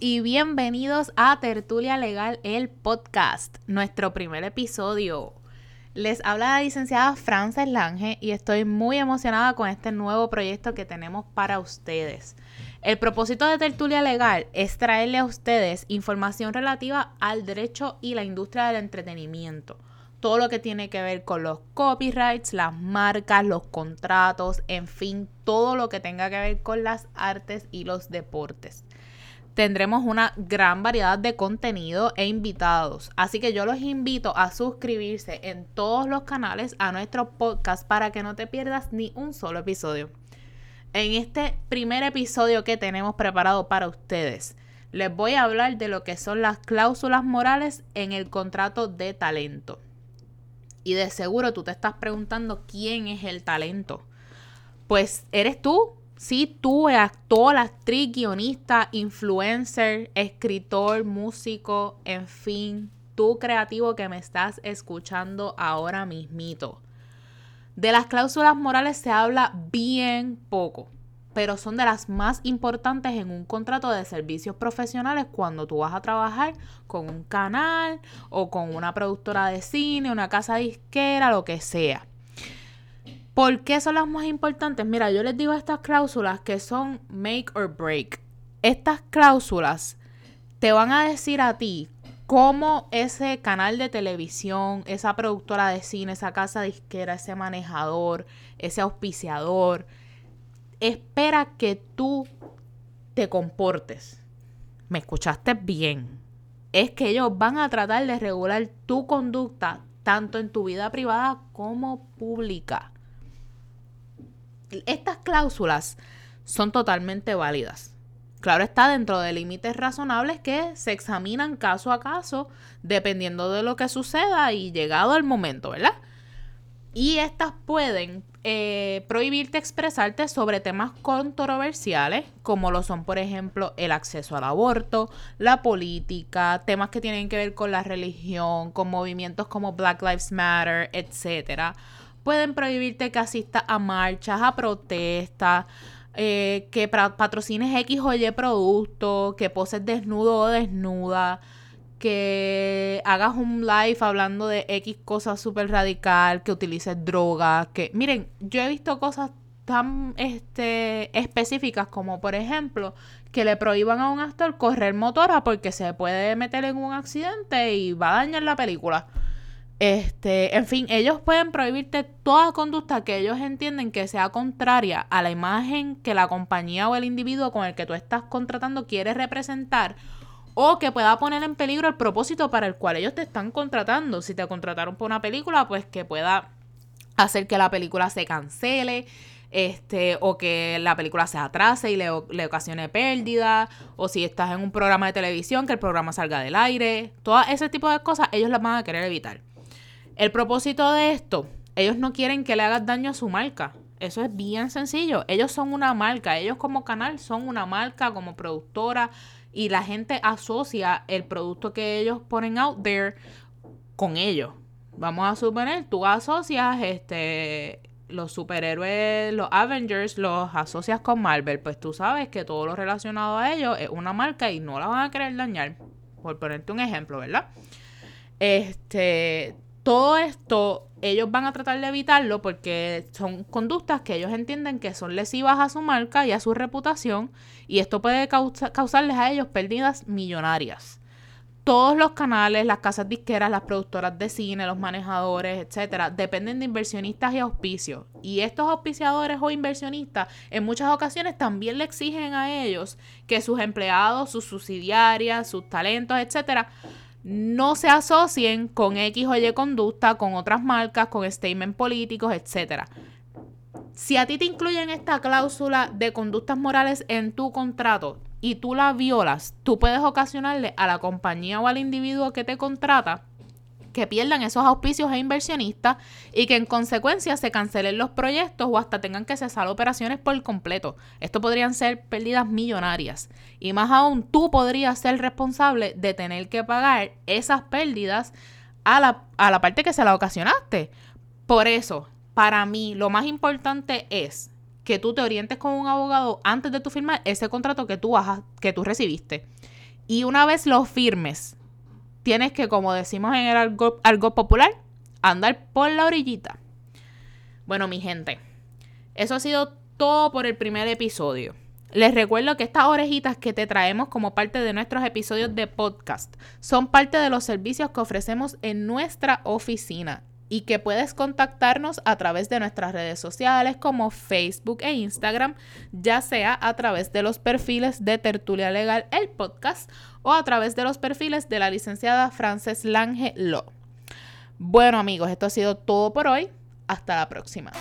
y bienvenidos a Tertulia Legal, el podcast, nuestro primer episodio. Les habla la licenciada Frances Lange y estoy muy emocionada con este nuevo proyecto que tenemos para ustedes. El propósito de Tertulia Legal es traerle a ustedes información relativa al derecho y la industria del entretenimiento. Todo lo que tiene que ver con los copyrights, las marcas, los contratos, en fin, todo lo que tenga que ver con las artes y los deportes tendremos una gran variedad de contenido e invitados. Así que yo los invito a suscribirse en todos los canales a nuestro podcast para que no te pierdas ni un solo episodio. En este primer episodio que tenemos preparado para ustedes, les voy a hablar de lo que son las cláusulas morales en el contrato de talento. Y de seguro tú te estás preguntando quién es el talento. Pues eres tú, si tú, actor, actriz, guionista, influencer, escritor, músico, en fin, tú creativo que me estás escuchando ahora mismito. De las cláusulas morales se habla bien poco, pero son de las más importantes en un contrato de servicios profesionales cuando tú vas a trabajar con un canal o con una productora de cine, una casa disquera, lo que sea. ¿Por qué son las más importantes? Mira, yo les digo estas cláusulas que son make or break. Estas cláusulas te van a decir a ti cómo ese canal de televisión, esa productora de cine, esa casa disquera, ese manejador, ese auspiciador, espera que tú te comportes. ¿Me escuchaste bien? Es que ellos van a tratar de regular tu conducta tanto en tu vida privada como pública estas cláusulas son totalmente válidas. Claro está dentro de límites razonables que se examinan caso a caso dependiendo de lo que suceda y llegado el momento, ¿verdad? Y estas pueden eh, prohibirte expresarte sobre temas controversiales, como lo son, por ejemplo, el acceso al aborto, la política, temas que tienen que ver con la religión, con movimientos como Black Lives Matter, etcétera pueden prohibirte que asistas a marchas, a protestas, eh, que patrocines X o Y producto, que poses desnudo o desnuda, que hagas un live hablando de X cosas súper radical, que utilices drogas, que miren, yo he visto cosas tan este, específicas como por ejemplo que le prohíban a un actor correr motora porque se puede meter en un accidente y va a dañar la película. Este, en fin, ellos pueden prohibirte toda conducta que ellos entienden que sea contraria a la imagen que la compañía o el individuo con el que tú estás contratando quiere representar o que pueda poner en peligro el propósito para el cual ellos te están contratando. Si te contrataron por una película, pues que pueda hacer que la película se cancele, este, o que la película se atrase y le, le, ocasione pérdida, o si estás en un programa de televisión, que el programa salga del aire, todo ese tipo de cosas ellos las van a querer evitar. El propósito de esto, ellos no quieren que le hagas daño a su marca. Eso es bien sencillo. Ellos son una marca. Ellos como canal son una marca, como productora. Y la gente asocia el producto que ellos ponen out there con ellos. Vamos a suponer, tú asocias este los superhéroes, los Avengers, los asocias con Marvel. Pues tú sabes que todo lo relacionado a ellos es una marca y no la van a querer dañar. Por ponerte un ejemplo, ¿verdad? Este, todo esto ellos van a tratar de evitarlo porque son conductas que ellos entienden que son lesivas a su marca y a su reputación y esto puede causarles a ellos pérdidas millonarias. Todos los canales, las casas disqueras, las productoras de cine, los manejadores, etcétera, dependen de inversionistas y auspicios. Y estos auspiciadores o inversionistas en muchas ocasiones también le exigen a ellos que sus empleados, sus subsidiarias, sus talentos, etcétera, no se asocien con X o Y conducta, con otras marcas, con statement políticos, etc. Si a ti te incluyen esta cláusula de conductas morales en tu contrato y tú la violas, tú puedes ocasionarle a la compañía o al individuo que te contrata que pierdan esos auspicios e inversionistas y que en consecuencia se cancelen los proyectos o hasta tengan que cesar operaciones por completo. Esto podrían ser pérdidas millonarias. Y más aún, tú podrías ser responsable de tener que pagar esas pérdidas a la, a la parte que se la ocasionaste. Por eso, para mí, lo más importante es que tú te orientes con un abogado antes de tu firmar ese contrato que tú, que tú recibiste Y una vez lo firmes, tienes que, como decimos en el algo, popular, andar por la orillita. Bueno, mi gente, eso ha sido todo por el primer episodio. Les recuerdo que estas orejitas que te traemos como parte de nuestros episodios de podcast son parte de los servicios que ofrecemos en nuestra oficina y que puedes contactarnos a través de nuestras redes sociales como Facebook e Instagram, ya sea a través de los perfiles de Tertulia Legal, el podcast, o a través de los perfiles de la licenciada Frances Lange Lo. Bueno amigos, esto ha sido todo por hoy. Hasta la próxima.